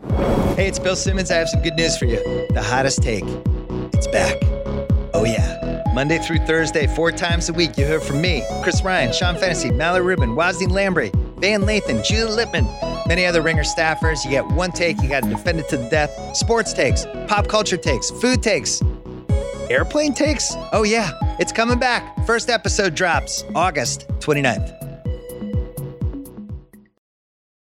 Hey, it's Bill Simmons. I have some good news for you. The hottest take. It's back. Oh, yeah. Monday through Thursday, four times a week, you hear from me, Chris Ryan, Sean Fennessey, Mallory Rubin, Wosny Lambre, Van Lathan, Judah Lippman, many other ringer staffers. You get one take, you got to defend it to the death. Sports takes, pop culture takes, food takes, airplane takes. Oh, yeah, it's coming back. First episode drops August 29th.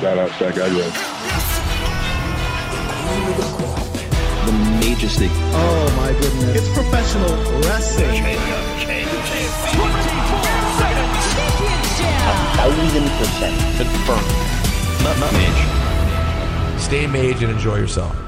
Shout out to that guy, The majesty. Oh my goodness. It's professional wrestling. thousand percent confirmed. Not, not maj. Stay maj and enjoy yourself.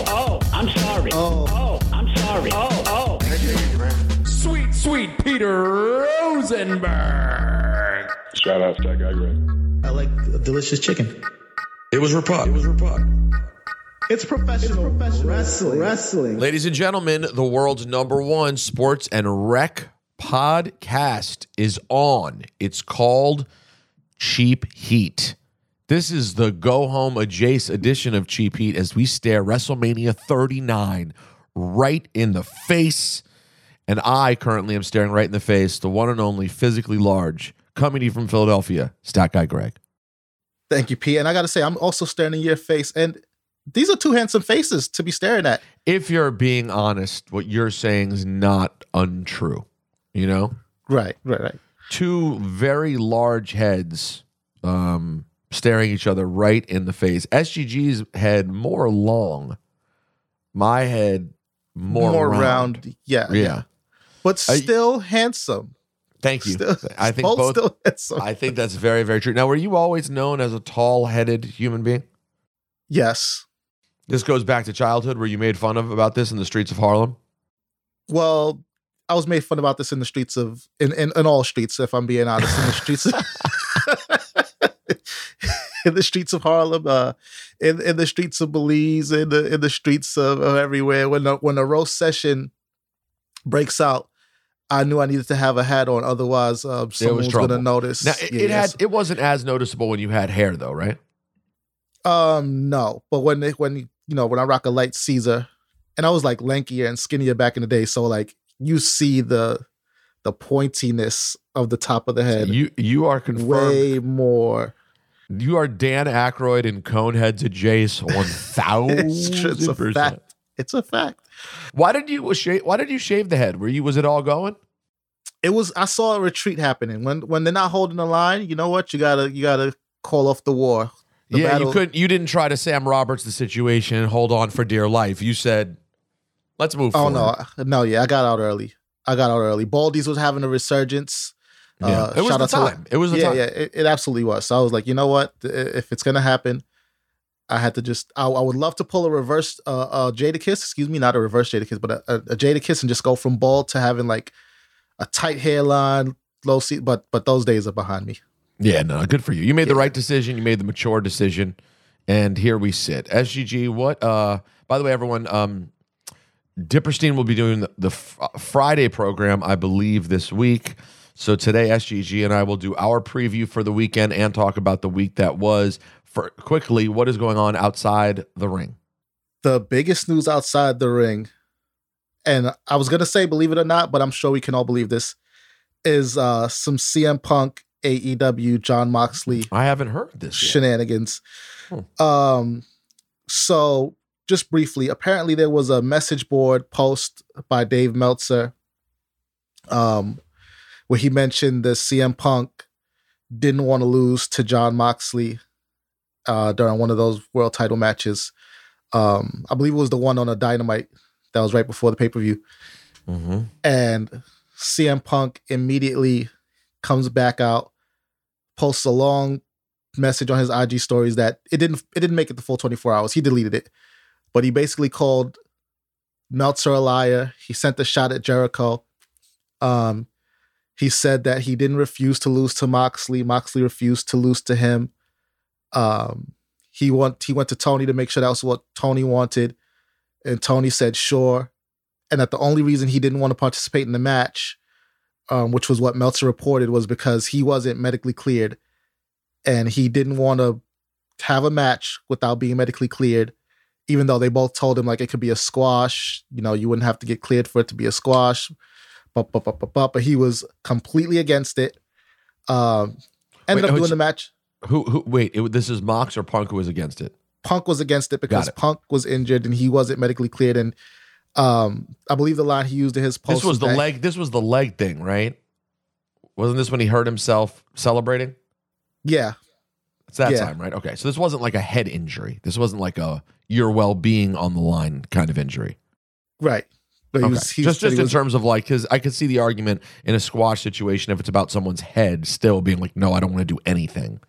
sorry. Oh. oh, I'm sorry. Oh, oh. Sweet, sweet Peter Rosenberg. Shout out to that guy, Red. I like delicious chicken. It was Rapod. It was Rapod. It's professional, wrestling. Wrestling. Ladies and gentlemen, the world's number one sports and rec podcast is on. It's called Cheap Heat. This is the go home adjacent edition of Cheap Heat as we stare WrestleMania 39 right in the face. And I currently am staring right in the face the one and only physically large, coming to you from Philadelphia, Stat Guy Greg. Thank you, Pete. And I got to say, I'm also staring in your face. And these are two handsome faces to be staring at. If you're being honest, what you're saying is not untrue. You know? Right, right, right. two very large heads um, staring each other right in the face. SGG's head more long, my head more, round. Yeah, Yeah. But I- still handsome. Thank you. Still, I think both, both. still handsome. I think that's very, very true. Now, were you always known as a tall-headed human being? yes. This goes back to childhood, where you made fun of about this in the streets of Harlem. Well, I was made fun about this in the streets of in, in, in all streets, if I'm being honest, in the streets in the streets of Harlem, uh, in in the streets of Belize, in the in the streets of, of everywhere. When the when the roast session breaks out, I knew I needed to have a hat on, otherwise, uh, someone was, trouble. going to notice. Now, it, it Yes. had it wasn't as noticeable when you had hair, though, right? Um, no, but when they, when you know when I rock a light Caesar, and I was like lankier and skinnier back in the day, so like you see the the pointiness of the top of the head You you are confirmed. way more. You are Dan Aykroyd and Conehead to Jace one It's, it's a thousand fact. It's a fact. Why did you shave? Why did you shave the head? Were you? Was it all going? It was. I saw a retreat happening when when they're not holding the line. You know what? You gotta you gotta call off the war. The yeah, battle- you couldn't. You didn't try to Sam Roberts the situation and hold on for dear life. You said, "Let's move." Oh forward. no, no, yeah, I got out early. I got out early. Baldies was having a resurgence. Yeah. Uh, it was shout the out to- time. it was the yeah, time. yeah, it, it absolutely was. So I was like, you know what? If it's gonna happen, I had to just. I, I would love to pull a reverse uh, uh Jadakiss. Excuse me, not a reverse Jadakiss, but a, a, a Jadakiss, and just go from bald to having like a tight hairline, low seat. But but those days are behind me. Yeah, no, good for you. You made the right decision. You made the mature decision, and here we sit. SGG. What? Uh, by the way, everyone. Um, Dipperstein will be doing the, the fr- Friday program, I believe, this week. So today, SGG and I will do our preview for the weekend and talk about the week that was. For quickly, what is going on outside the ring? The biggest news outside the ring, and I was gonna say, believe it or not, but I'm sure we can all believe this. is uh some CM Punk, AEW, Jon Moxley I haven't heard this. Shenanigans. Um, so just briefly, apparently there was a message board post by Dave Meltzer, um, where he mentioned that CM Punk didn't want to lose to Jon Moxley uh, during one of those world title matches. Um, I believe it was the one on a Dynamite that was right before the pay per view Mhm. and CM Punk immediately comes back out, posts a long message on his IG stories that it didn't it didn't make it the full 24 hours. He deleted it. But he basically called Meltzer a liar. He sent a shot at Jericho. Um he said that he didn't refuse to lose to Moxley. Moxley refused to lose to him. Um he went he went to Tony to make sure that was what Tony wanted. And Tony said sure and that the only reason he didn't want to participate in the match, um, which was what Meltzer reported, was because he wasn't medically cleared, and he didn't want to have a match without being medically cleared. Even though they both told him like it could be a squash, you know, you wouldn't have to get cleared for it to be a squash, but but but but, but, but he was completely against it. Um, ended Wait, up doing the match. Who? Who? Wait. It, this is Mox or Punk who was against it? Punk was against it because it. Punk was injured and he wasn't medically cleared. And um, I believe the line he used in his post This was the that- leg. This was the leg thing, right? Wasn't this when he hurt himself celebrating? Yeah, It's that Yeah. time, right? Okay. So this wasn't like a head injury. This wasn't like a your well being on the line kind of injury. right. But he Okay. was, he just just in was- terms of like, because I could see the argument in a squash situation if it's about someone's head, still being like, no, I don't want to do anything.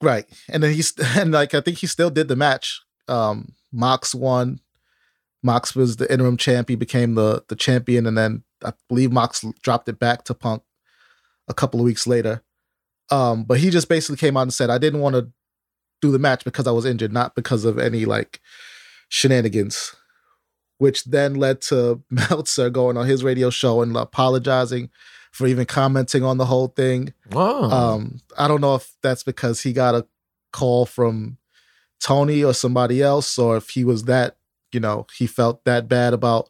Right. And then he's and like I think he still did the match. Um Mox won. Mox was the interim champ. He became the the champion, and then I believe Mox dropped it back to Punk a couple of weeks later. Um, but he just basically came out and said, I didn't want to do the match because I was injured, not because of any like shenanigans. Which then led to Meltzer going on his radio show and apologizing for even commenting on the whole thing. Um, I don't know if that's because he got a call from Tony or somebody else, or if he was that, you know, he felt that bad about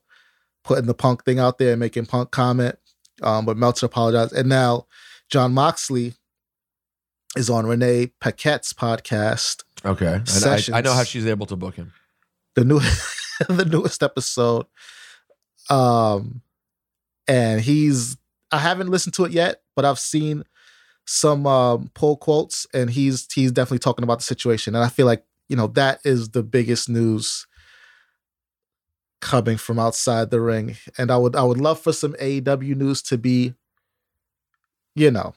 putting the punk thing out there and making punk comment. Um, but Meltzer apologized. And now Jon Moxley is on Renee Paquette's podcast, okay. I, I know how she's able to book him. the new the newest episode. Um and he's I haven't listened to it yet, but I've seen some um pull quotes and he's he's definitely talking about the situation. And I feel like, you know, that is the biggest news coming from outside the ring. And I would I would love for some AEW news to be, you know,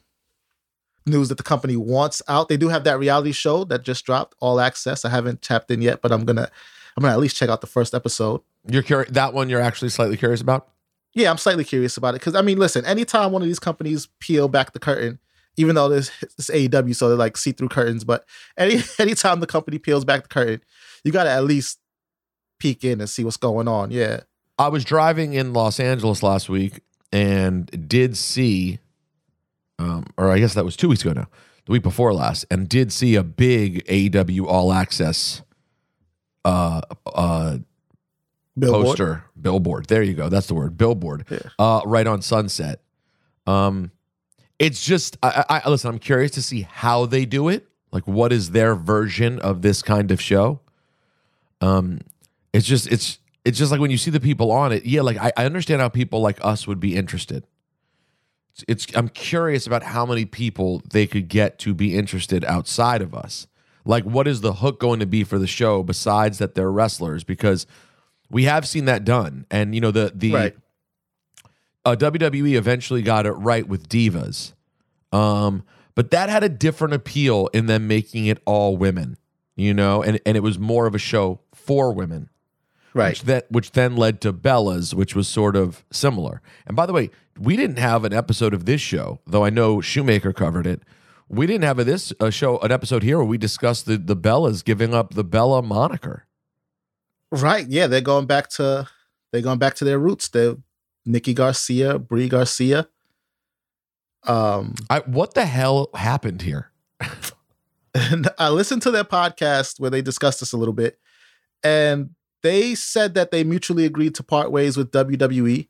news that the company wants out. They do have that reality show that just dropped, All Access. I haven't tapped in yet, but I'm gonna I'm gonna at least check out the first episode. You're curious. That one you're actually slightly curious about. Yeah, I'm slightly curious about it because I mean, listen, anytime one of these companies peel back the curtain, even though this this AEW, so they're like see through curtains, but any anytime the company peels back the curtain, you got to at least peek in and see what's going on. Yeah, I was driving in Los Angeles last week and did see, um, or I guess that was two weeks ago now, the week before last, and did see a big AEW All Access uh, uh, Billboard. poster, billboard. There you go. That's the word, billboard. Yeah. Uh, right on Sunset. Um, it's just, I, I listen. I'm curious to see how they do it. Like, what is their version of this kind of show? Um, it's just, it's, it's just like when you see the people on it. Yeah, like I, I understand how people like us would be interested. It's, it's, I'm curious about how many people they could get to be interested outside of us. Like, what is the hook going to be for the show besides that they're wrestlers? Because we have seen that done, and you know the the Right. uh, WWE eventually got it right with divas, um, but that had a different appeal in them making it all women, you know, and and it was more of a show for women, right? Which that which then led to Bella's, which was sort of similar. And by the way, we didn't have an episode of this show, though I know Shoemaker covered it. We didn't have a this a show an episode here where we discussed the the Bellas giving up the Bella moniker. Right. Yeah, they're going back to they're going back to their roots. They're Nikki Garcia, Brie Garcia. Um, I, what the hell happened here? and I listened to their podcast where they discussed this a little bit, and they said that they mutually agreed to part ways with WWE,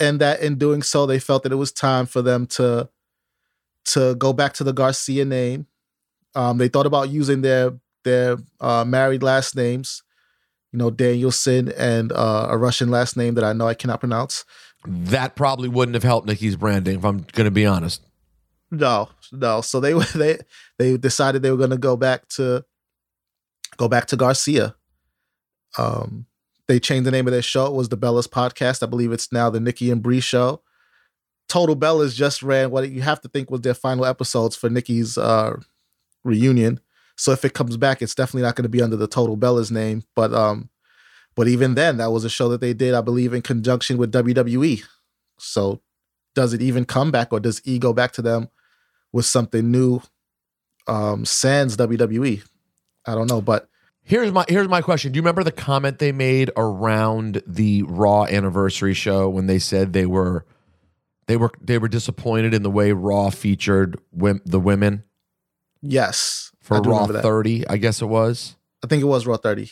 and that in doing so, they felt that it was time for them to to go back to the Garcia name. Um, they thought about using their their uh, married last names, you know, Danielson and uh, a Russian last name that I know I cannot pronounce. That probably wouldn't have helped Nikki's branding, if I'm going to be honest. No, no. So they they they decided they were going to go back to go back to Garcia. Um, they changed the name of their show. It was the Bellas Podcast. I believe it's now the Nikki and Brie Show. Total Bellas just ran what you have to think was their final episodes for Nikki's uh, reunion. So if it comes back, it's definitely not going to be under the Total Bellas name. But um, but even then, that was a show that they did, I believe, in conjunction with WWE. So does it even come back, or does E go back to them with something new? Um, sans WWE. I don't know, but Here's my here's my question. Do you remember the comment they made around the Raw anniversary show when they said they were they were they were disappointed in the way Raw featured wim- the women yes, for Raw 30, I guess it was. I think it was Raw 30.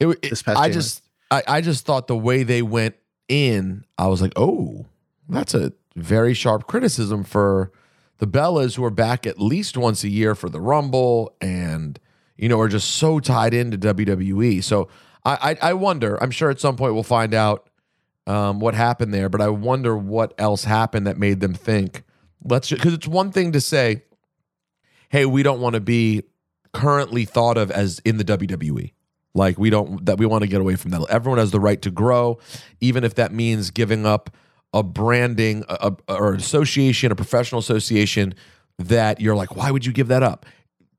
It, it- This past I January. just I, I just thought the way they went in, I was like, oh, that's a very sharp criticism for the Bellas who are back at least once a year for the Rumble and you know are just so tied into WWE. So I I, I wonder. I'm sure at some point we'll find out um, what happened there, but I wonder what else happened that made them think let's because it's one thing to say, hey, we don't want to be currently thought of as in the WWE. Like we don't that we want to get away from that. Everyone has the right to grow, even if that means giving up a branding a, a- or association, a professional association that you're like, why would you give that up?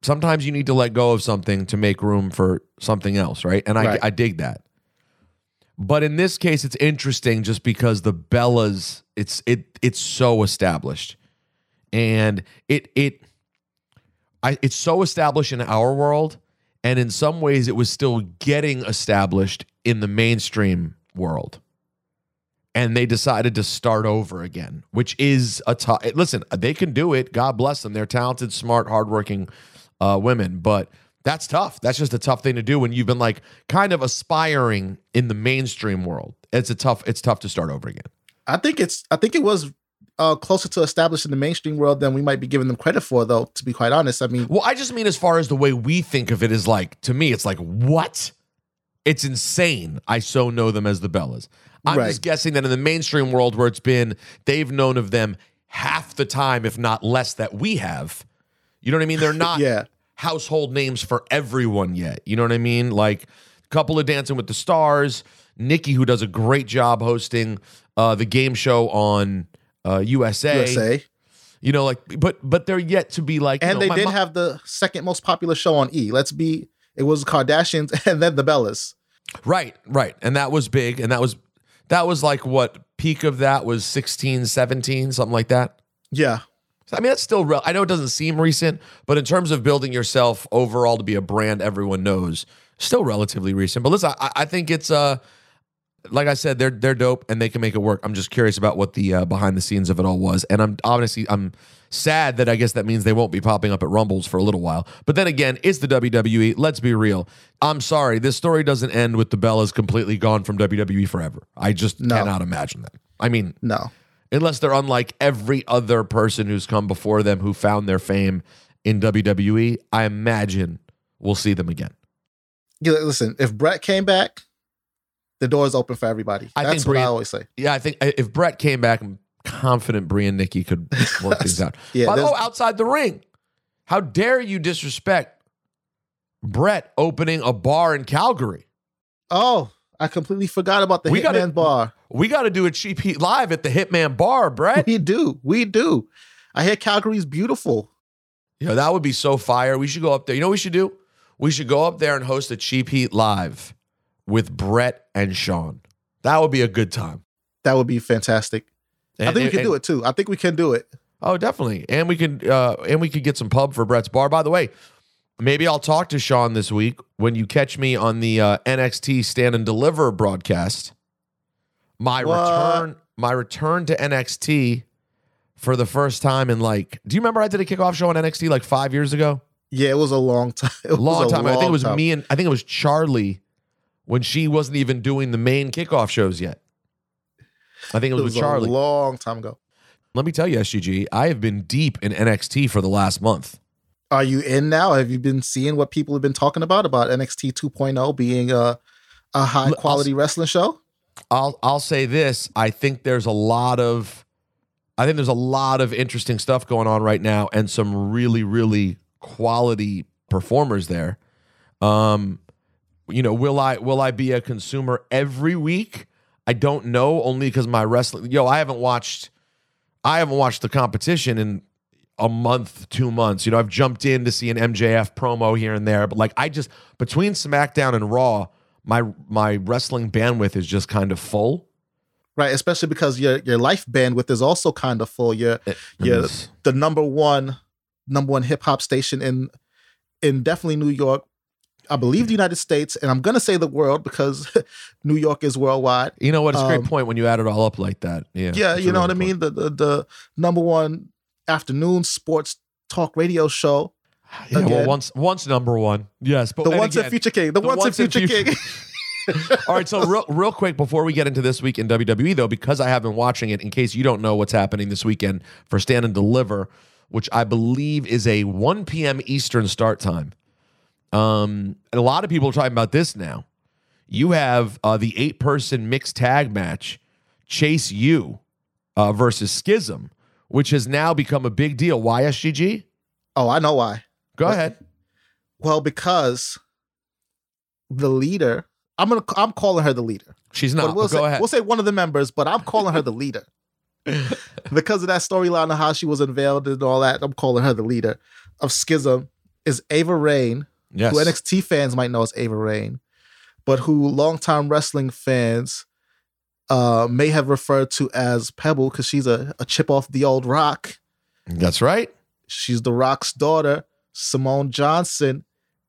Sometimes you need to let go of something to make room for something else, right? And I, Right. I dig that. But in this case, it's interesting just because the Bellas, it's it it's so established, and it it I, it's so established in our world, and in some ways, it was still getting established in the mainstream world. And they decided to start over again, which is a tough. Listen, they can do it. God bless them. They're talented, smart, hardworking uh, women, but that's tough. That's just a tough thing to do when you've been like kind of aspiring in the mainstream world. It's a tough. It's tough to start over again. I think it's I think it was uh, closer to established in the mainstream world than we might be giving them credit for, though. To be quite honest, I mean, Well, I just mean as far as the way we think of it is like to me, it's like what? It's insane. I so know them as the Bellas. I'm Right. just guessing that in the mainstream world where it's been, they've known of them half the time, if not less, that we have. You know what I mean? They're not Yeah. Household names for everyone yet. You know what I mean? Like a couple of Dancing with the Stars, Nikki, who does a great job hosting uh, the game show on uh, USA. USA, You know, like, but but they're yet to be like, you and know, they did mo- have the second most popular show on E. Let's be, it was Kardashians and then the Bellas. Right, right. And that was big. And that was that was like what peak of that was 16, 17, something like that. Yeah, So, I mean, that's still real. I know it doesn't seem recent, but in terms of building yourself overall to be a brand everyone knows, still relatively recent. But listen, I, I think it's uh like I said, they're they're dope and they can make it work. I'm just curious about what the uh, behind the scenes of it all was, and I'm honestly I'm sad that I guess that means they won't be popping up at Rumbles for a little while. But then again, it's the WWE. Let's be real. I'm sorry, this story doesn't end with the Bellas completely gone from WWE forever. I just No. cannot imagine that. I mean, no, unless they're unlike every other person who's come before them who found their fame in WWE, I imagine we'll see them again. Yeah, listen, if Brett came back, the door is open for everybody. I That's think what I always say. Yeah, I think if Brett came back, I'm confident Brie and Nikki could work things out. Yeah, By the way, outside the ring, how dare you disrespect Brett opening a bar in Calgary? Oh, I completely forgot about the We Hitman gotta- Bar. We got to do a cheap heat live at the Hitman Bar, Brett. We do, we do. I hear Calgary's beautiful. Yo, that would be so fire. We should go up there. You know what we should do? We should go up there and host a cheap heat live with Brett and Sean. That would be a good time. That would be fantastic. I And- think we and- can do it too. I think we can do it. Oh, definitely. And we can uh and we could get some pub for Brett's bar. By the way, maybe I'll talk to Sean this week when you catch me on the uh, NXT Stand and Deliver broadcast. My What? return, my return to NXT for the first time in like. Do you remember I did a kickoff show on NXT like five years ago? Yeah, it was a long time. It was long time. I think it was time. me and I think it was Charlie when she wasn't even doing the main kickoff shows yet. I think it was, with Charlie. a long time ago. Let me tell you, SGG, I have been deep in NXT for the last month. Are you in now? Have you been seeing what people have been talking about about NXT 2.0 being a a high Look, I'll quality wrestling show? I'll I'll say this. I think there's a lot of I think there's a lot of interesting stuff going on right now and some really, really quality performers there. Um, you know, will I will I be a consumer every week? I don't know, only because my wrestling yo, I haven't watched I haven't watched the competition in a month, two months. You know, I've jumped in to see an MJF promo here and there, but like I just between SmackDown and Raw, my my wrestling bandwidth is just kind of full. Right, especially because your your life bandwidth is also kind of full. You're It- you're the number one number one hip hop station in in definitely New York. I believe the United States, and I'm gonna say the world because New York is worldwide. You know what? It's a great Um, point when you add it all up like that. Yeah. Yeah, you know what I mean. The, the the number one afternoon sports talk radio show. Yeah, well, once once number one. Yes, but The once again, in Future King. The, the once, once Future Future- King. All right, so real, real quick before we get into this week in WWE, though, because I have been watching it, in case you don't know what's happening this weekend for Stand and Deliver, which I believe is a 1 p.m. Eastern start time. Um, and a lot of people are talking about this now. You have uh, the eight person mixed tag match, Chase U uh, versus Schism, which has now become a big deal. Why SGG? oh, I know why. Go What? ahead. Well, because the leader. I'm gonna. I'm calling her the leader. She's But not. we'll but go say, ahead. We'll say one of the members, but I'm calling her the leader. because of that storyline of how she was unveiled and all that, I'm calling her the leader of Schism is Ava Raine, yes. who NXT fans might know as Ava Raine, but who longtime wrestling fans uh, may have referred to as Pebble because she's a, a chip off the old rock. That's right. She's the Rock's daughter, Simone Johnson.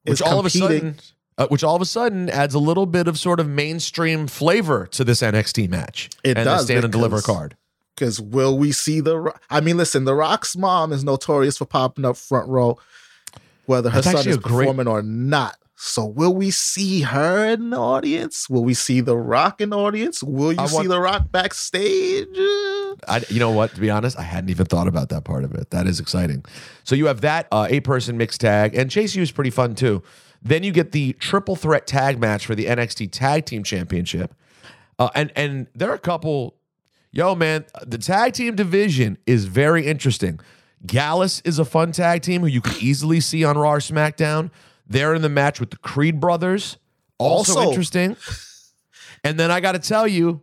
which all of a sudden uh, which all of a sudden adds a little bit of sort of mainstream flavor to this NXT match It and does, stand and deliver because- card. Because will we see the? I mean, listen, the Rock's mom is notorious for popping up front row, whether her That's son is great- performing or not. So will we see her in the audience? Will we see the Rock in the audience? Will you I see the Rock backstage? I, you know what? To be honest, I hadn't even thought about that part of it. That is exciting. So you have that uh, eight person mixed tag, and Chase U is pretty fun too. Then you get the triple threat tag match for the NXT Tag Team Championship, uh, and and there are a couple. Yo, man, the tag team division is very interesting. Gallus is a fun tag team who you could easily see on Raw or SmackDown. They're in the match with the Creed brothers. Also, Also- interesting. And then I got to tell you,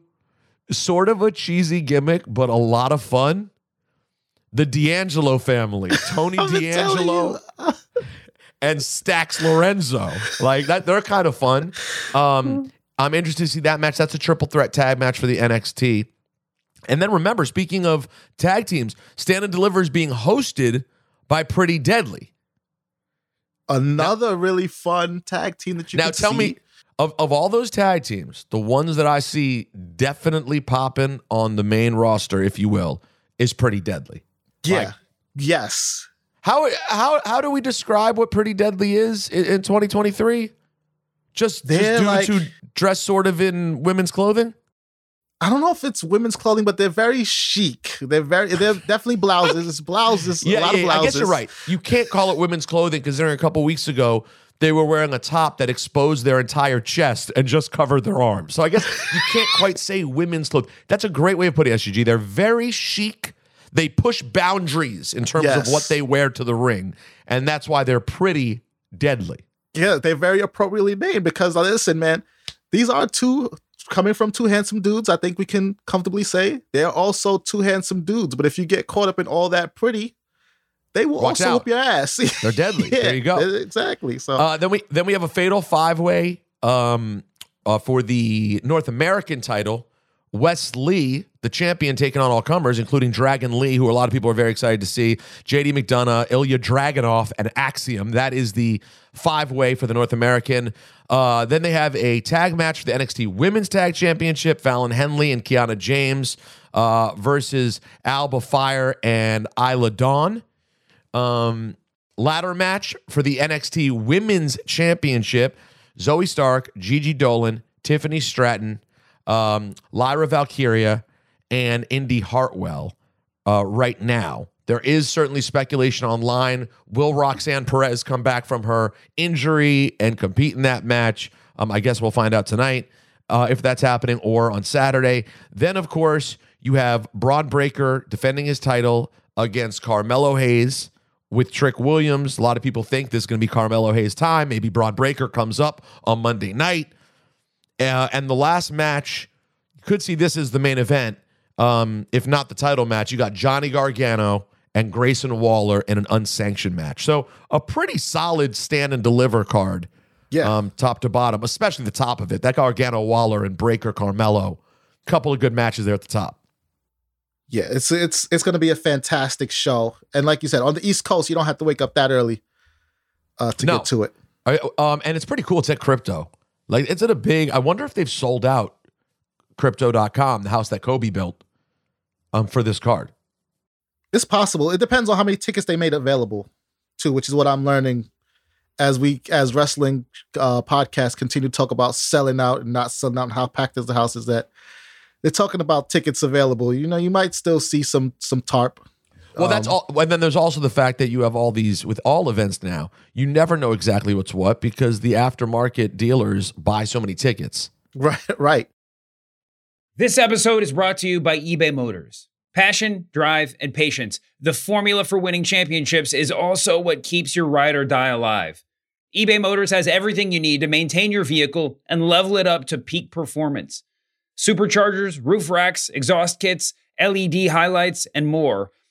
sort of a cheesy gimmick, but a lot of fun. The D'Angelo family, Tony D'Angelo and Stacks Lorenzo. Like that, they're kind of fun. Um, I'm interested to see that match. That's a triple threat tag match for the NXT. And then remember, speaking of tag teams, Stand and Deliver is being hosted by Pretty Deadly. Another really fun tag team that you now tell see. me of, of all those tag teams, the ones that I see definitely popping on the main roster, if you will, is Pretty Deadly. Yeah. like- yes. How how how do we describe what Pretty Deadly is in, in 2023? Just, just They're dudes like- who dress sort of in women's clothing. I don't know if it's women's clothing, but they're very chic. They're very they're definitely blouses. It's blouses. a lot of blouses. I guess you're right. You can't call it women's clothing because there a couple weeks ago they were wearing a top that exposed their entire chest and just covered their arms. So I guess you can't quite say women's clothing. That's a great way of putting it, SGG. They're very chic. They push boundaries in terms of what they wear to the ring, and that's why they're pretty deadly. Yeah, they're very appropriately named because listen, man, these are two coming from two handsome dudes. I think we can comfortably say they're also two handsome dudes. But if you get caught up in all that pretty, they will Watch also out. whoop your ass. They're deadly. Yeah, there you go. Exactly. So Uh, then we then we have a fatal five way um, uh, for the North American title. Wes Lee, the champion, taking on all comers, including Dragon Lee, who a lot of people are very excited to see. JD McDonagh, Ilya Dragunov, and Axiom. That is the five way for the North American. Uh, then they have a tag match for the NXT Women's Tag Championship. Fallon Henley and Kiana James uh, versus Alba Fyre and Isla Dawn. Um, ladder match for the NXT Women's Championship. Zoey Stark, Gigi Dolan, Tiffany Stratton, um, Lyra Valkyria, and Indi Hartwell uh, right now. There is certainly speculation online. Will Roxanne Perez come back from her injury and compete in that match? Um, I guess we'll find out tonight uh, if that's happening or on Saturday. Then, of course, you have Bron Breakker defending his title against Carmelo Hayes with Trick Williams. A lot of people think this is going to be Carmelo Hayes' time. Maybe Bron Breakker comes up on Monday night. Uh, and the last match, you could see this as the main event, um, if not the title match. You got Johnny Gargano and Grayson Waller in an unsanctioned match. So a pretty solid stand and deliver card, Yeah. um, top to bottom, especially the top of it. That Gargano Waller and Breakker Carmelo, couple of good matches there at the top. Yeah, it's it's it's going to be a fantastic show, and like you said, on the East Coast, you don't have to wake up that early uh, to No. get to it. I, um, and it's pretty cool. It's at crypto. Like it's at a big. I wonder if they've sold out crypto.com, the house that Kobe built, um, for this card. It's possible. It depends on how many tickets they made available, too, which is what I'm learning as we as wrestling uh, podcasts continue to talk about selling out and not selling out and how packed is the house is that they're talking about tickets available. You know, you might still see some some tarp. Well, that's Um, all. And then there's also the fact that you have all these with all events now. You never know exactly what's what because the aftermarket dealers buy so many tickets. Right, right. This episode is brought to you by eBay Motors. Passion, drive, and patience. The formula for winning championships is also what keeps your ride or die alive. eBay Motors has everything you need to maintain your vehicle and level it up to peak performance. Superchargers, roof racks, exhaust kits, LED highlights, and more.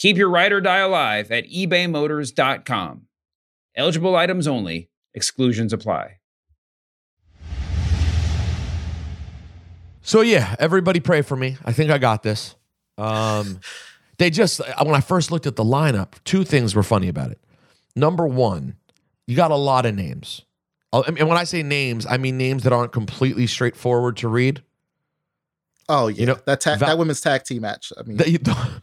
Keep your ride or die alive at ebaymotors.com. Eligible items only, exclusions apply. So yeah, everybody pray for me. I think I got this. Um, they just when I first looked at the lineup, two things were funny about it. Number one, you got a lot of names, Uh, and when I say names, I mean names that aren't completely straightforward to read. Oh yeah, You know, that ta- Val- that women's tag team match. I mean, the, the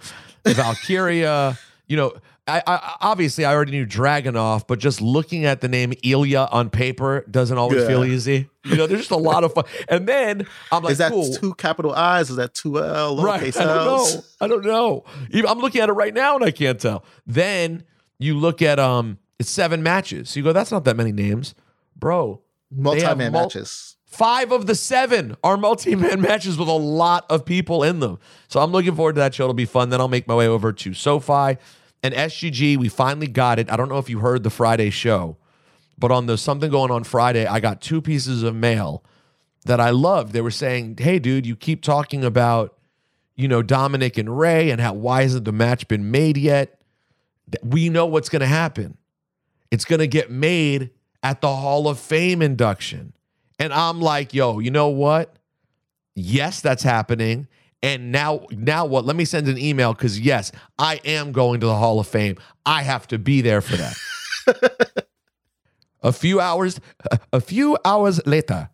Valkyria, you know, I, I obviously I already knew Dragunov, but just looking at the name Ilya on paper doesn't always Yeah. feel easy. You know, there's just a lot of fun. And then I'm like, is that cool. two capital I's? Is that two L right? I don't know. I don't know. I'm looking at it right now and I can't tell. Then you look at um, it's seven matches. So you go, that's not that many names, bro. Multi-man mul- matches. Five of the seven are multi-man matches with a lot of people in them. So I'm looking forward to that show. It'll be fun. Then I'll make my way over to SoFi and SGG. We finally got it. I don't know if you heard the Friday show, but on the something going on Friday, I got two pieces of mail that I loved. They were saying, "Hey, dude, you keep talking about, you know, Dominik and Rey and how why hasn't the match been made yet? We know what's going to happen. It's going to get made at the Hall of Fame induction." And I'm like, "Yo, you know what? Yes, that's happening." And now, now what? Let me send an email because yes, I am going to the Hall of Fame. I have to be there for that. a few hours, a few hours later,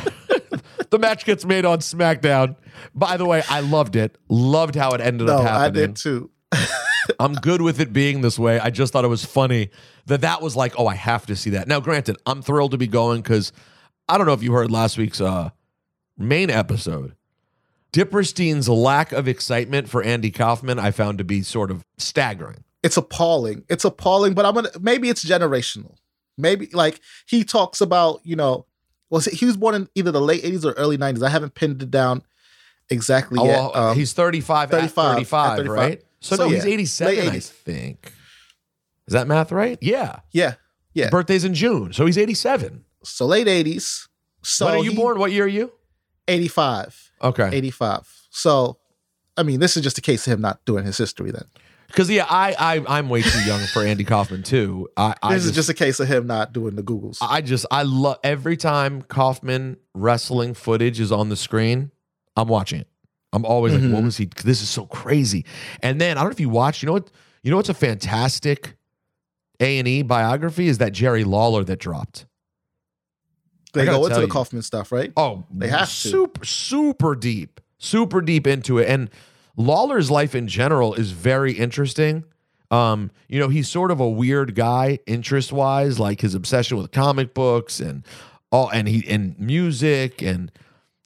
the match gets made on SmackDown. By the way, I loved it. Loved how it ended No, up I happening. did too. I'm good with it being this way. I just thought it was funny that that was like, oh, I have to see that. Now, granted, I'm thrilled to be going because I don't know if you heard last week's uh, main episode. Dipperstein's lack of excitement for Andy Kaufman, I found to be sort of staggering. It's appalling. It's appalling, but I'm gonna maybe it's generational. Maybe like he talks about, you know, was he was born in either the late 80s or early 90s. I haven't pinned it down exactly Oh, yet. Um, he's 35, 35, at 35, at 35. right? So, So, no, he's 87, I think. Is that math right? Yeah. yeah, yeah. Birthday's in June, so he's 87. So late 80s. So when are you he- born? What year are you? 85. Okay. 85. So I mean, this is just a case of him not doing his history then. Because yeah, I, I I'm way too young for Andy Kaufman too. I, I This is just a case of him not doing the Googles. I just I love every time Kaufman wrestling footage is on the screen, I'm watching it. I'm always like, what Mhm. was he? This is so crazy. And then I don't know if you watched. You know what? You know what's a fantastic A and E biography is that Jerry Lawler that dropped. They go into the you. Kaufman stuff, right? Oh, They have to. super, super deep, super deep into it. And Lawler's life in general is very interesting. Um, you know, he's sort of a weird guy, interest wise, like his obsession with comic books and all, and he and music, and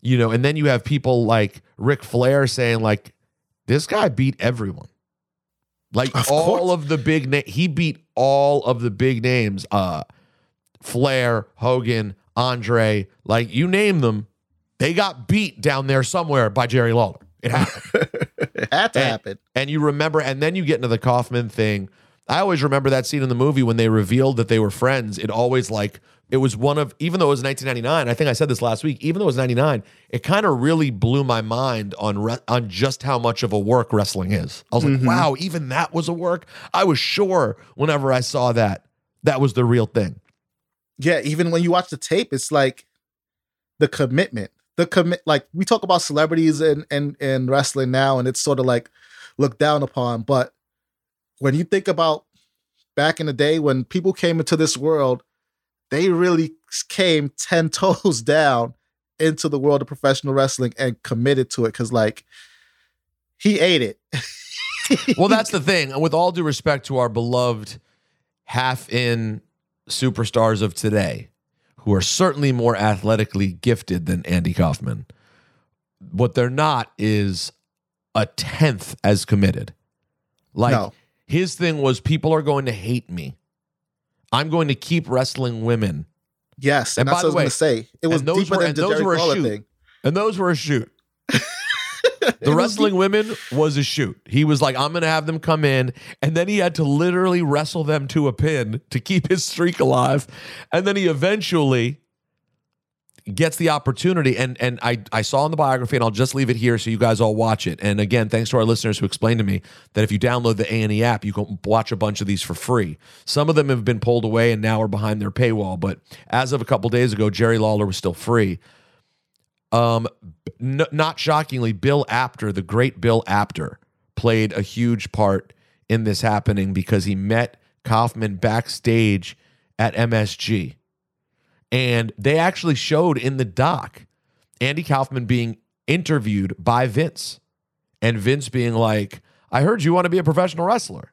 you know, and then you have people like Ric Flair saying like, this guy beat everyone. Like Of all course. of the big na- he beat all of the big names. Uh Flair, Hogan, Andre, like you name them, they got beat down there somewhere by Jerry Lawler. It happened. it had to And- happen. and you remember, and then you get into the Kaufman thing. I always remember that scene in the movie when they revealed that they were friends. It always like it was one of, even though it was 1999. I think I said this last week. Even though it was 99, it kind of really blew my mind on re- on just how much of a work wrestling is. I was like, mm-hmm. wow, even that was a work. I was sure whenever I saw that that was the real thing. Yeah, even when you watch the tape, it's like the commitment. The commit like we talk about celebrities and and and wrestling now, and it's sort of like looked down upon. But when you think about back in the day when people came into this world, they really came 10 toes down into the world of professional wrestling and committed to it because like he ate it. well, that's the thing. With all due respect to our beloved half in superstars of today, who are certainly more athletically gifted than Andy Kaufman, what they're not is a tenth as committed. Like No. his thing was people are going to hate me. I'm going to keep wrestling women. yes, And and, by that's the what I was way, gonna say. It was those deeper were- than and the those Jerry were a Lawler shoot. thing. And those were a shoot. The wrestling women was a shoot. He was like, I'm going to have them come in. And then he had to literally wrestle them to a pin to keep his streak alive. And then he eventually gets the opportunity. And and I, I saw in the biography, and I'll just leave it here so you guys all watch it. And again, thanks to our listeners who explained to me that if you download the A&E app, you can watch a bunch of these for free. Some of them have been pulled away and now are behind their paywall. But as of a couple days ago, Jerry Lawler was still free. Um, n- not shockingly, Bill Apter, the great Bill Apter, played a huge part in this happening because he met Kaufman backstage at MSG. And they actually showed in the doc Andy Kaufman being interviewed by Vince. And Vince being like, I heard you want to be a professional wrestler.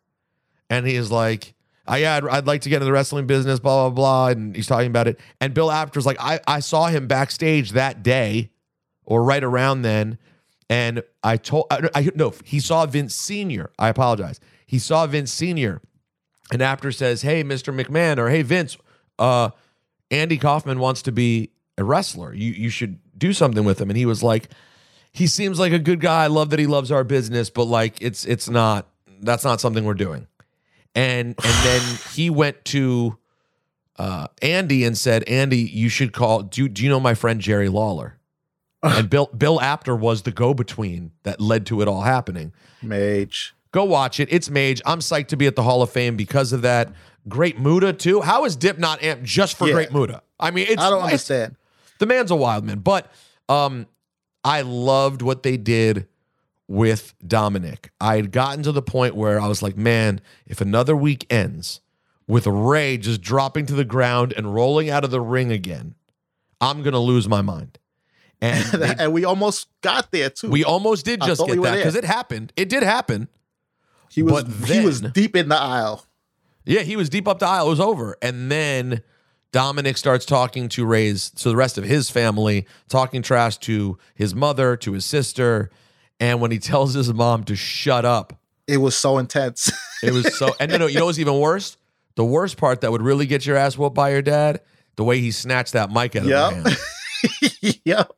And he is like, I, yeah, I'd, like to get into the wrestling business, blah, blah, blah. And he's talking about it. And Bill Apter's like, I, I saw him backstage that day or right around then. And I told, I, I no, he saw Vince Sr. I apologize. He saw Vince Sr. And Apter says, Hey, Mr. McMahon, or Hey, Vince, uh, Andy Kaufman wants to be a wrestler. You, you should do something with him. And he was like, he seems like a good guy. I love that he loves our business, but like it's it's not that's not something we're doing. And and then he went to uh, Andy and said, Andy, you should call. Do do you know my friend Jerry Lawler? And Bill Bill Apter was the go between that led to it all happening. Mage. Go watch it. It's Mage. I'm psyched to be at the Hall of Fame because of that. Great Muta too. How is Dip not amped just for Yeah. Great Muta? I mean, it's I don't understand. the man's a wild man. But um, I loved what they did with Dominik. I had gotten to the point where I was like, man, if another week ends with Rey just dropping to the ground and rolling out of the ring again, I'm gonna lose my mind. And they- and we almost got there too. we almost did just get we that because it happened. It did happen. he was but he was deep in the aisle. Yeah, he was deep up the aisle. It was over. And then Dominic starts talking to Rey's, to the rest of his family, talking trash to his mother, to his sister. And when he tells his mom to shut up, It was so intense. it was so. and no, no, you know what's even worse? The worst part that would really get your ass whooped by your dad, the way he snatched that mic out of Yep. hand. yep.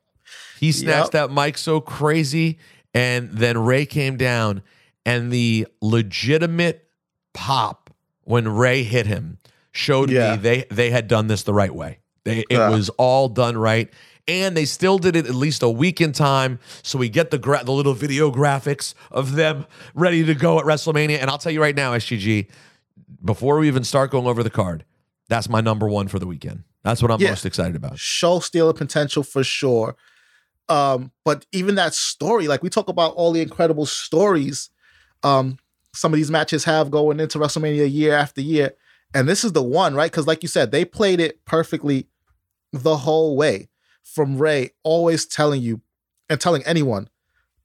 He snatched Yep. that mic so crazy. And then Rey came down, and the legitimate pop when Rey hit him showed Yeah. me they they had done this the right way. They it Yeah. was all done right. And they still did it at least a week in time, so we get the gra- the little video graphics of them ready to go at WrestleMania. And I'll tell you right now, SGG, before we even start going over the card, that's my number one for the weekend. That's what I'm Yeah. most excited about. Show stealing potential for sure. Um, but even that story, like we talk about all the incredible stories um some of these matches have going into WrestleMania year after year. And this is the one, right? Because, like you said, they played it perfectly the whole way from Rey always telling you and telling anyone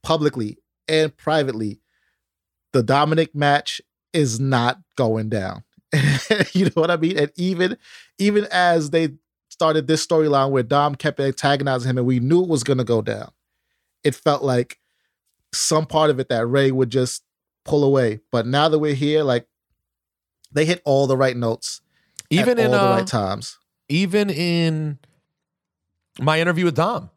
publicly and privately the Dominik match is not going down. you know what I mean? And even even as they started this storyline where Dom kept antagonizing him and we knew it was gonna go down, it felt like some part of it that Rey would just pull away. But now that we're here, like they hit all the right notes Even at in all the uh, right times. even in my interview with Dom,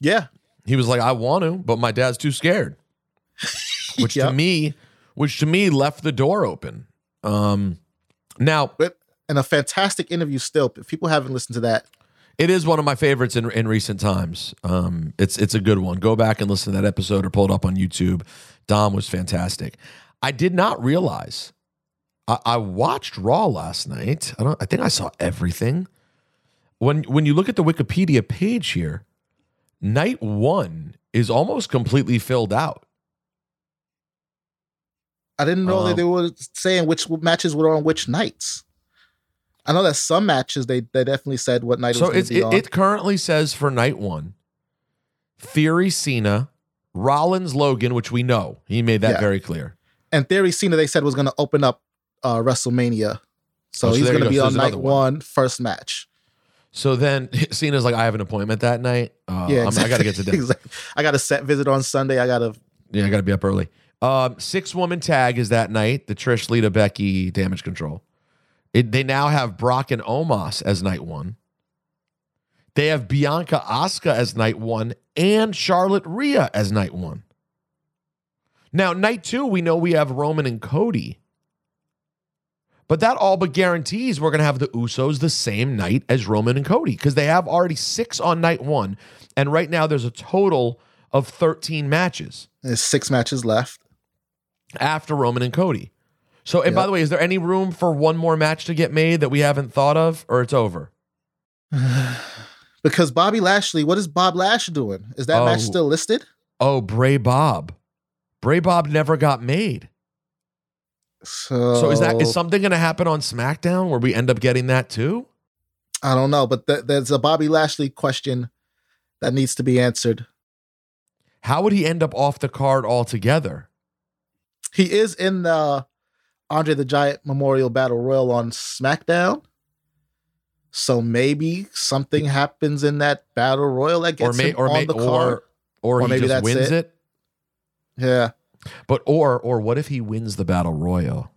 Yeah. he was like, "I want to, but my dad's too scared," which to me, which to me left the door open. Um, now But and a fantastic interview still. If people haven't listened to that, It is one of my favorites in, in recent times. Um, it's it's a good one. Go back and listen to that episode or pull it up on YouTube. Dom was fantastic. I did not realize. I, I watched Raw last night. I don't. I think I saw everything. When when you look at the Wikipedia page here, night one is almost completely filled out. I didn't know that Um, they were saying which matches were on which nights. I know that some matches they they definitely said what night So it was it's, going to be it, on. it currently says for night one, Theory Cena, Rollins Logan, which we know he made that Yeah. very clear. and Theory Cena they said was going to open up uh, WrestleMania, so Oh, so he's going to be So on night one. one, first match. So then Cena's like, I have an appointment that night. Uh, yeah, I'm- I got to get to dinner. exactly. I got a set visit on Sunday. I got to. Yeah, I got to be up early. Um, six woman tag is that night. The Trish, Lita, Becky, Damage Control. It, they now have Brock and Omos as night one. They have Bianca Asuka as night one and Charlotte Rhea as night one. Now, night two, we know we have Roman and Cody. But that all but guarantees we're going to have the Usos the same night as Roman and Cody because they have already six on night one. And right now, there's a total of 13 matches There's six matches left. after Roman and Cody. So, and by the way, is there any room for one more match to get made that we haven't thought of, or it's over? because Bobby Lashley, what is Bob Lash doing? Is that match Oh. still listed? Oh, Bray Bob. Bray Bob never got made. So, So is that is something going to happen on SmackDown where we end up getting that too? I don't know, but th- there's a Bobby Lashley question that needs to be answered. How would he end up off the card altogether? He is in the Andre the Giant Memorial Battle Royal on SmackDown. So maybe something happens in that battle royal that Or gets may him or on may the card. or or, Or he maybe just that's wins it. it. Yeah, But or or what if he wins the battle royal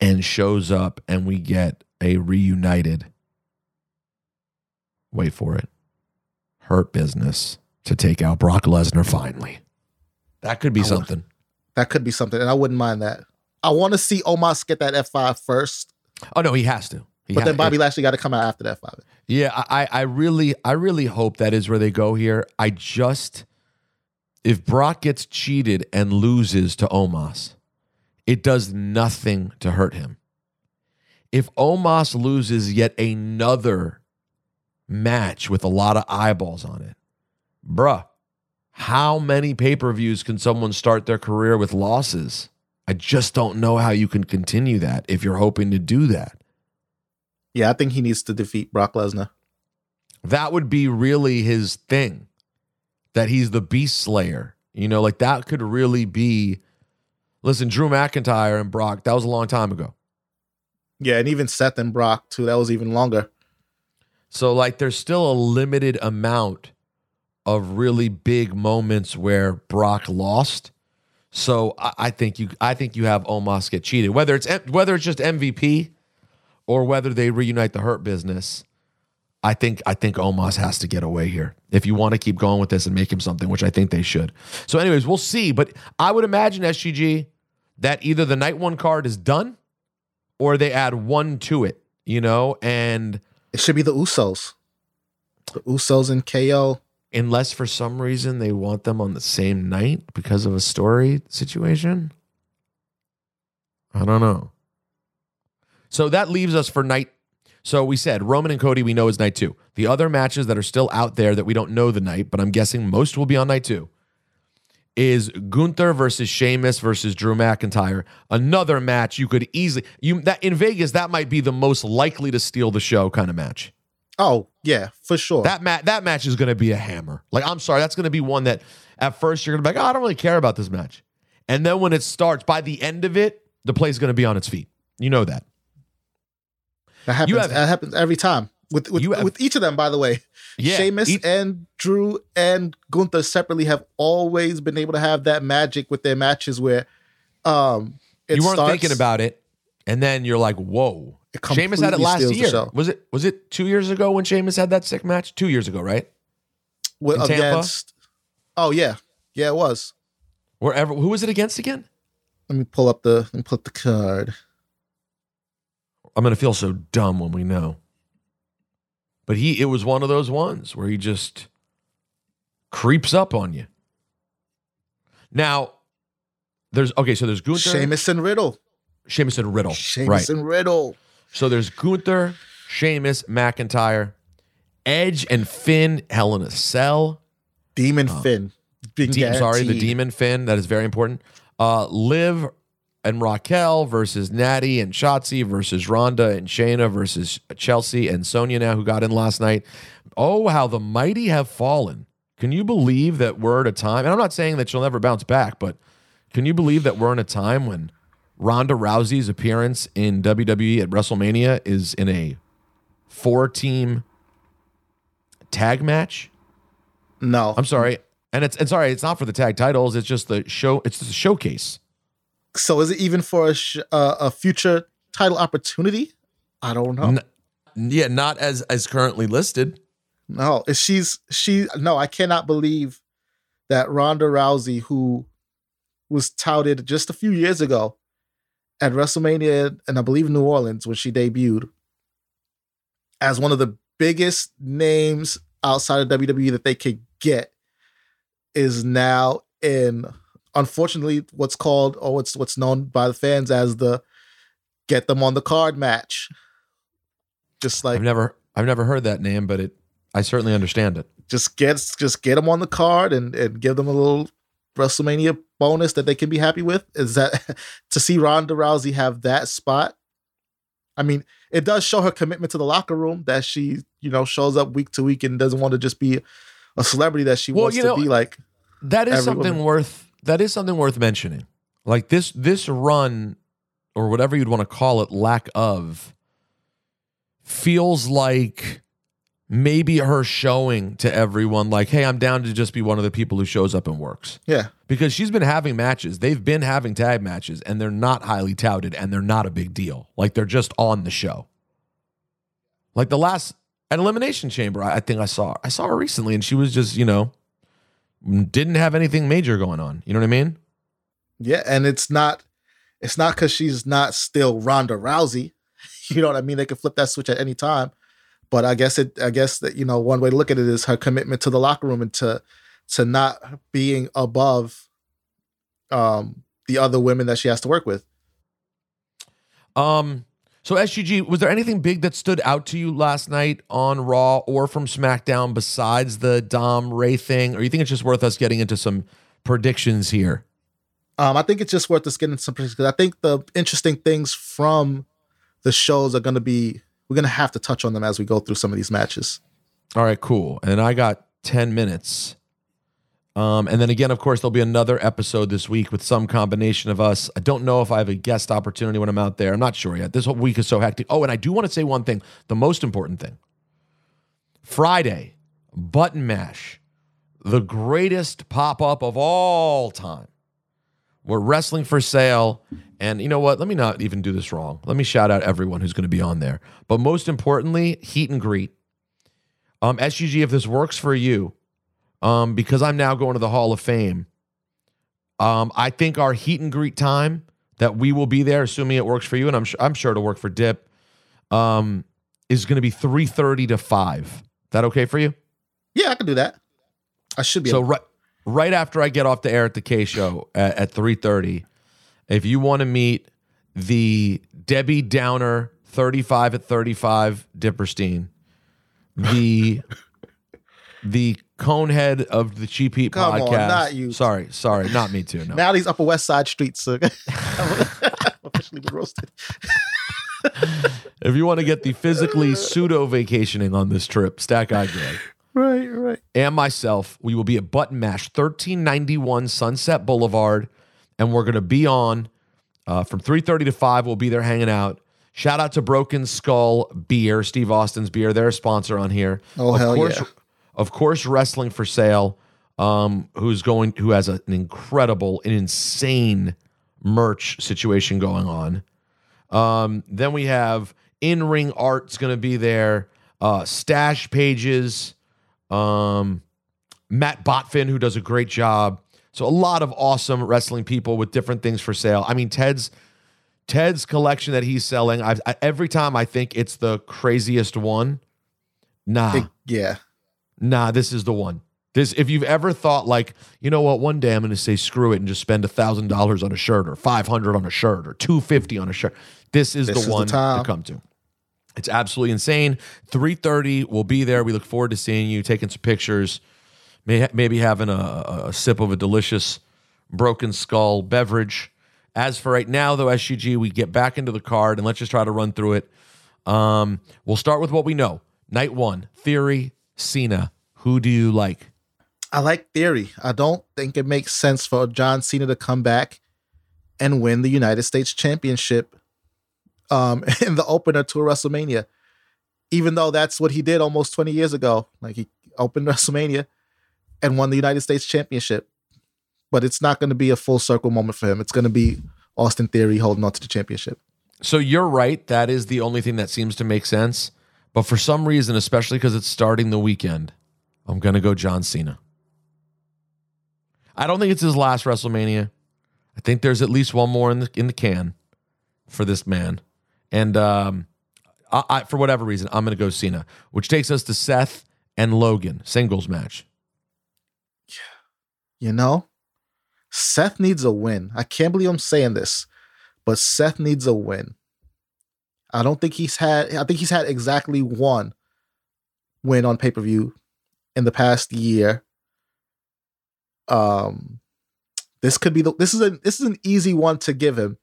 and shows up and we get a reunited wait for it. Hurt business to take out Brock Lesnar finally. That could be would- something. that could be something, and I wouldn't mind that. I want to see Omos get that F5 first, Oh no, he has to. He but then Bobby Lashley got to come out after that F5. Yeah, I I really, I really hope that is where they go here. I just, if Brock gets cheated and loses to Omos, it does nothing to hurt him. If Omos loses yet another match with a lot of eyeballs on it, bruh, how many pay per views can someone start their career with losses? I just don't know how you can continue that if you're hoping to do that. Yeah, I think he needs to defeat Brock Lesnar. that would be really his thing that he's the beast slayer you know like that could really be listen drew mcintyre and brock that was a long time ago Yeah, and even Seth and Brock too. That was even longer. so like there's still a limited amount of really big moments where brock lost so i, I think you i think you have omos get cheated whether it's whether it's just mvp or whether they reunite the hurt business I think I think Omos has to get away here if you want to keep going with this and make him something, which I think they should. So, anyways, we'll see. But I would imagine SGG that either the night one card is done or they add one to it, you know, and It should be the Usos. The Usos and KO. unless for some reason they want them on the same night because of a story situation, I don't know. So that leaves us for night. So we said Roman and Cody, we know is night two. The other matches that are still out there that we don't know the night, but I'm guessing most will be on night two, is Gunther versus Sheamus versus Drew McIntyre. Another match you could easily you that in Vegas that might be the most likely to steal the show kind of match. Oh yeah, for sure. That match that match is going to be a hammer. Like I'm sorry, that's going to be one that at first you're going to be like, oh, I don't really care about this match, and then when it starts, by the end of it, the play's going to be on its feet. You know that. That happens. have- that happens every time with with, have- with each of them. By the way, Yeah, Sheamus each- and Drew and Gunther separately have always been able to have that magic with their matches where um it you weren't starts- thinking about it, and then you're like, whoa. Sheamus had it last year. Was it was it two years ago when Sheamus had that sick match? Two years ago, right? with, in Tampa? against. Oh yeah, yeah, it was. Wherever who was it against again? Let me pull up the let me pull up the card. I'm gonna feel so dumb when we know. But he it was one of those ones where he just creeps up on you. Now, there's okay, so there's Gunther, Sheamus and Riddle. Sheamus and Riddle. Sheamus right. and Riddle. So there's Gunther, Sheamus, McIntyre, Edge and Finn, Hell in a Cell. Demon Finn. Big De- sorry, the. Demon Finn. That is very important. Uh, Liv and Raquel versus Natty and Shotzi versus Ronda and Shayna versus Chelsea and Sonya now who got in last night. Oh, how the mighty have fallen. Can you believe that we're at a time? And I'm not saying that she'll never bounce back, but can you believe that we're in a time when Ronda Rousey's appearance in WWE at WrestleMania is in a four team tag match? No, I'm sorry. And it's and sorry, it's not for the tag titles. It's just the show. It's just a showcase. So is it even for a sh- uh, a future title opportunity? I don't know. N- yeah, not as as currently listed. No, is she's she no, I cannot believe that Ronda Rousey, who was touted just a few years ago at WrestleMania and I believe New Orleans when she debuted as one of the biggest names outside of WWE that they could get, is now in unfortunately what's called or what's what's known by the fans as the get them on the card match. Just like I've never I've never heard that name, but it I certainly understand it. just get just get them on the card and and give them a little WrestleMania bonus that they can be happy with. Is that to see Ronda Rousey have that spot? I mean, it does show her commitment to the locker room that she, you know, shows up week to week and doesn't want to just be a celebrity that she Well, wants you to be like. That is something woman. worth that is something worth mentioning. Like this this run or whatever you'd want to call it, lack of feels like maybe her showing to everyone like, hey, I'm down to just be one of the people who shows up and works. Yeah, because she's been having matches. They've been having tag matches, and they're not highly touted, and they're not a big deal. Like they're just on the show. Like the last at Elimination Chamber, I I think I saw I saw her recently, and she was just you know didn't have anything major going on. You know what I mean? yeah, and it's not, it's not because she's not still Ronda Rousey. You know what I mean? They can flip that switch at any time. But I guess it, I guess that you know, one way to look at it is her commitment to the locker room and to, to not being above, um, the other women that she has to work with. Um. So SGG, was there anything big that stood out to you last night on Raw or from SmackDown besides the Dom Rey thing, or you think it's just worth us getting into some predictions here? Um, I think it's just worth us getting some predictions because I think the interesting things from the shows are going to be we're going to have to touch on them as we go through some of these matches. All right, cool. And I got 10 minutes. Um, and then again, of course, there'll be another episode this week with some combination of us. I don't know if I have a guest opportunity when I'm out there. I'm not sure yet. This whole week is so hectic. Oh, and I do want to say one thing the most important thing Friday, Button Mash, the greatest pop up of all time. We're wrestling for sale. And you know what? Let me not even do this wrong. Let me shout out everyone who's going to be on there. But most importantly, heat and greet. Um, SGG, if this works for you, um, because I'm now going to the Hall of Fame, um, I think our heat and greet time that we will be there, assuming it works for you, and I'm sure I'm sure it'll work for Dip, um, is going to be 3:30 to 5. That okay for you? Yeah, I can do that. I should be. So able- right right after I get off the air at the K show at, at 3:30, if you want to meet the Debbie Downer 35 at 35, Dipperstein. The the conehead of the Cheap Heat Come on, podcast. not you. Sorry, sorry, not me too. No. Now these Upper West Side streets uh, officially been roasted. if you want to get the physically pseudo vacationing on this trip, Stat Guy Greg. Right, right. and myself, we will be at Button Mash, 1391 Sunset Boulevard, and we're going to be on uh, from 3.30 to 5. We'll be there hanging out. Shout out to Broken Skull Beer, Steve Austin's beer. They're a sponsor on here. Oh, of hell course, yeah. Of course, Wrestling for Sale, um, who's going, who has a- an incredible, an insane merch situation going on. Um, then we have in ring art's going to be there. Uh, stash pages. Um, Matt Botfin, who does a great job. So a lot of awesome wrestling people with different things for sale. I mean, Ted's Ted's collection that he's selling. I, every time I think it's the craziest one. Nah, It- yeah. Nah, this is the one. This, if you've ever thought like, you know what, one day I'm going to say screw it and just spend a thousand dollars on a shirt or five hundred on a shirt or two fifty on a shirt, this is This the is the one to come to. It's absolutely insane. Three thirty, we'll be there. We look forward to seeing you, taking some pictures, may, maybe having a, a sip of a delicious broken skull beverage. As for right now, though, SGG, we get back into the card and let's just try to run through it. Um, we'll start with what we know. Night one, Theory, Cena. Who do you like? I like theory. I don't think it makes sense for John Cena to come back and win the United States Championship um, in the opener to WrestleMania. Even though that's what he did almost 20 years ago. Like he opened WrestleMania and won the United States Championship. But it's not going to be a full circle moment for him. It's going to be Austin Theory holding on to the championship. So you're right. That is the only thing that seems to make sense. But for some reason, especially because it's starting the weekend, I'm going to go John Cena. I don't think it's his last WrestleMania. I think there's at least one more in the in the can for this man. And um, I, I, for whatever reason, I'm going to go Cena, which takes us to Seth and Logan singles match. You know, Seth needs a win. I can't believe I'm saying this, but Seth needs a win. I don't think he's had, I think he's had exactly one win on pay per view in the past year. Um, this could be the, this is a, this is an easy one to give him.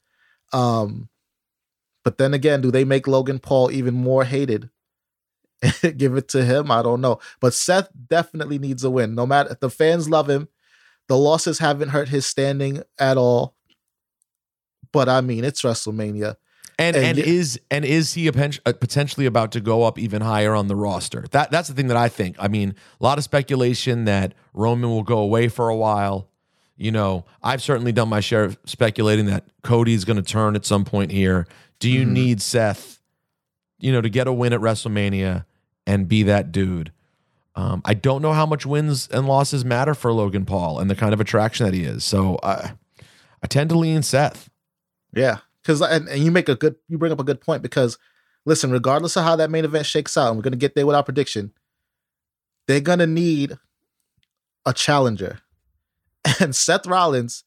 Um, but then again, do they make Logan Paul even more hated? give it to him. I don't know. But Seth definitely needs a win. No matter the fans love him. The losses haven't hurt his standing at all. But I mean, it's WrestleMania. And And and y- is and is he uh, potentially about to go up even higher on the roster? That that's the thing that I think. I mean, a lot of speculation that Roman will go away for a while. You know, I've certainly done my share of speculating that Cody's going to turn at some point here. Do you Mhm. need Seth, you know, to get a win at WrestleMania and be that dude? Um, I don't know how much wins and losses matter for Logan Paul and the kind of attraction that he is. So I, I tend to lean Seth. Yeah. Cause and, and you make a good you bring up a good point because listen, regardless of how that main event shakes out, and we're gonna get there with our prediction, they're gonna need a challenger. And Seth Rollins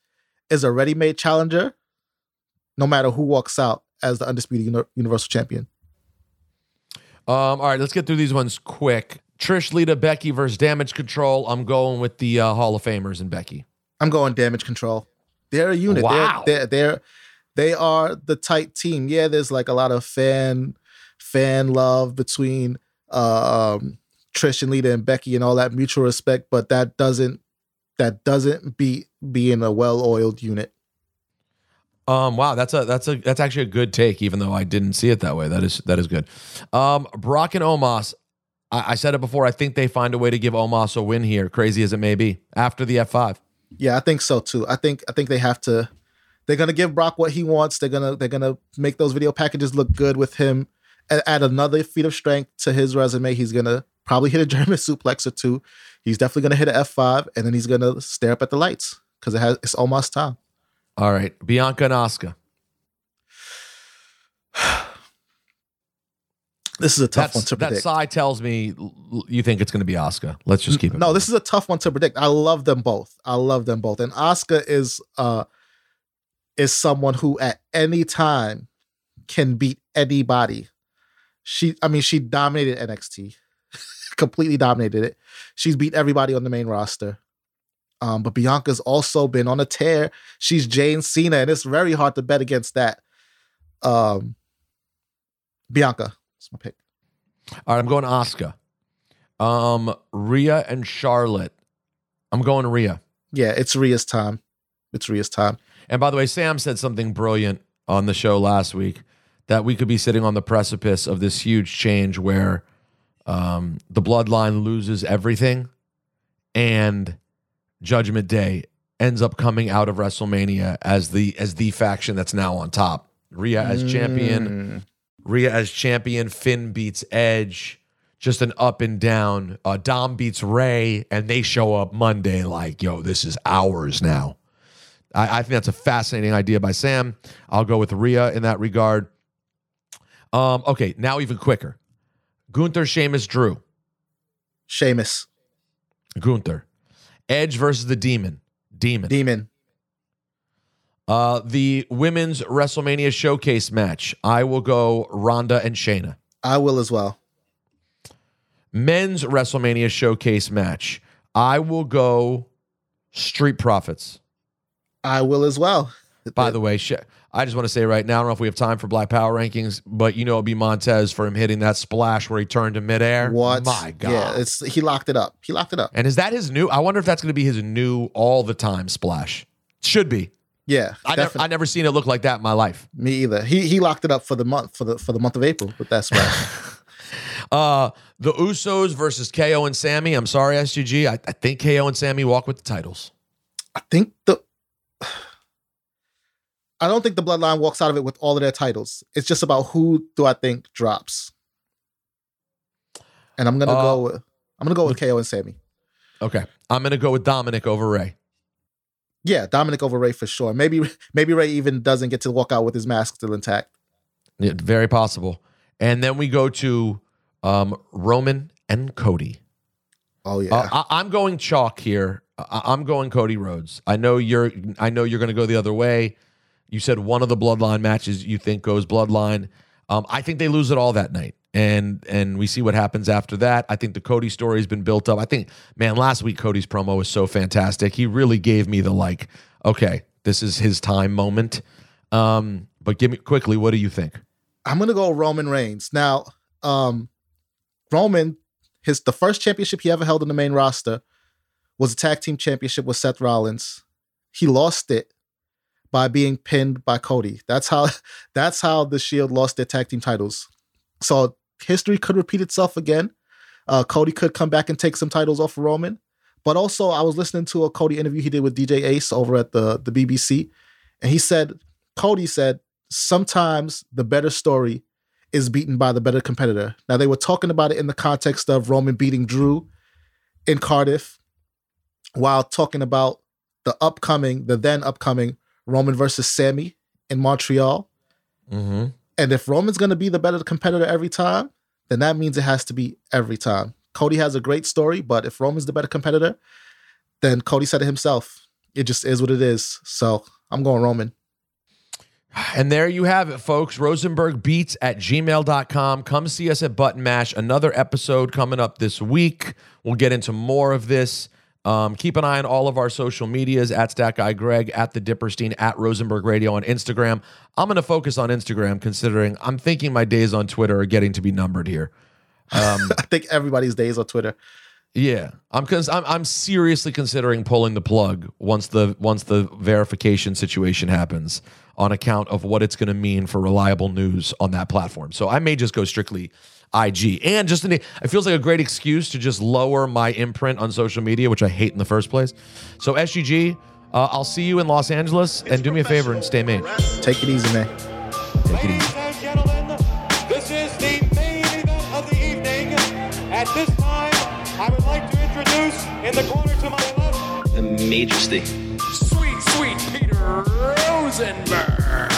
is a ready-made challenger, no matter who walks out as the undisputed uni- universal champion. Um, all right, let's get through these ones quick. Trish, Lita, Becky versus Damage Control. I'm going with the uh, Hall of Famers and Becky. I'm going damage control. They're a unit. Wow. They're, they're they're they are the tight team. Yeah, there's like a lot of fan fan love between uh, um, Trish and Lita and Becky and all that mutual respect, but that doesn't that doesn't beat being a well-oiled unit. Um, wow, that's a that's a that's actually a good take, even though I didn't see it that way. That is that is good. Um, Brock and Omos. I, I said it before. I think they find a way to give Omos a win here, crazy as it may be, after the F5. Yeah, I think so too. I think I think they have to. They're gonna give Brock what he wants. They're gonna they're gonna make those video packages look good with him. And add another feat of strength to his resume. He's gonna probably hit a German suplex or two. He's definitely gonna hit an F five, and then he's gonna stare up at the lights because it has it's almost time. All right, Bianca and Asuka. This is a tough That's, one to predict. that side tells me you think it's going to be Asuka. Let's just keep it. No, this is a tough one to predict. I love them both. I love them both. And Asuka is uh is someone who at any time can beat anybody. She, I mean, she dominated NXT, completely dominated it. She's beat everybody on the main roster. Um, but Bianca's also been on a tear. She's Jane Cena, and it's very hard to bet against that. Um, Bianca, that's my pick. All right, I'm going Asuka. Um, Rhea and Charlotte. I'm going Rhea. Yeah, it's Rhea's time. It's Rhea's time. And by the way, Sam said something brilliant on the show last week that we could be sitting on the precipice of this huge change where um, the bloodline loses everything and Judgment Day ends up coming out of WrestleMania as the as the faction that's now on top. Rhea as champion, Rhea as champion, Finn beats Edge. Just an up and down. Uh, Dom beats Rey, and they show up Monday like, yo, this is ours now. I, I think that's a fascinating idea by Sam. I'll go with Rhea in that regard. Um, okay, now even quicker. Gunther, Sheamus, Drew. Sheamus, Gunther. Edge versus the Demon. Demon. Demon, Uh, the women's WrestleMania showcase match. I will go Ronda and Shayna. I will as well. Men's WrestleMania showcase match. I will go Street Profits. I will as well. By the way, I just want to say right now, I don't know if we have time for Black Power rankings, but you know it'll be Montez Ford him hitting that splash where he turned to midair. What? My God. Yeah, it's he locked it up. He locked it up. and is that his new? I wonder if that's going to be his new all the time splash. Should be. Yeah, I never. I never seen it look like that in my life. Me either. He he locked it up for the month for the for the month of April with that smash. Uh, the Usos versus KO and Sami. I'm sorry, SGG. I, I think KO and Sami walk with the titles. I think the I don't think the bloodline walks out of it with all of their titles. It's just about who do I think drops. And I'm gonna Uh, go with I'm gonna go with KO and Sami. Okay. I'm going to go with Dominik over Rey. Yeah, Dominik over Rey for sure. Maybe maybe Rey even doesn't get to walk out with his mask still intact. Yeah, very possible. And then we go to um, Roman and Cody. Oh yeah. Uh, I, I'm going chalk here. I, I'm going Cody Rhodes. I know you're. I know you're going to go the other way. You said one of the Bloodline matches you think goes Bloodline. Um, I think they lose it all that night, and and we see what happens after that. I think the Cody story has been built up. I think, man, last week Cody's promo was so fantastic. He really gave me the like, okay, this is his time moment. Um, but give me quickly, what do you think? I'm gonna go Roman Reigns. Now, um, Roman, his the first championship he ever held in the main roster was a tag team championship with Seth Rollins. He lost it by being pinned by Cody. That's how that's how the Shield lost their tag team titles. So history could repeat itself again. Uh, Cody could come back and take some titles off of Roman. But also, I was listening to a Cody interview he did with DJ Ace over at the the BBC, and he said Cody said sometimes the better story is beaten by the better competitor. Now they were talking about it in the context of Roman beating Drew in Cardiff, while talking about the upcoming, the then upcoming Roman versus Sami in Montreal. Mm-hmm. And if Roman's going to be the better competitor every time, then that means it has to be every time. Cody has a great story, but if Roman's the better competitor, then Cody said it himself. It just is what it is. So I'm going Roman. And there you have it, folks. Rosenberg beats at gmail.com. Come see us at Button Mash. Another episode coming up this week. We'll get into more of this. Um, keep an eye on all of our social medias at Stat Guy Greg, at the Dipperstein, at Rosenberg Radio on Instagram. I'm going to focus on Instagram considering I'm thinking my days on Twitter are getting to be numbered here. I think everybody's days on Twitter. Yeah, I'm cons- I'm I'm seriously considering pulling the plug once the once the verification situation happens on account of what it's going to mean for reliable news on that platform. So I may just go strictly IG, and just an, it feels like a great excuse to just lower my imprint on social media, which I hate in the first place. So SGG, uh, I'll see you in Los Angeles, and do me a favor and stay maj. Take it easy, man. Take it easy. Ladies and gentlemen, this is the main event of the evening. At this time, I would like to introduce in the corner to my left, the Majesty. sweet, sweet Peter Rosenberg.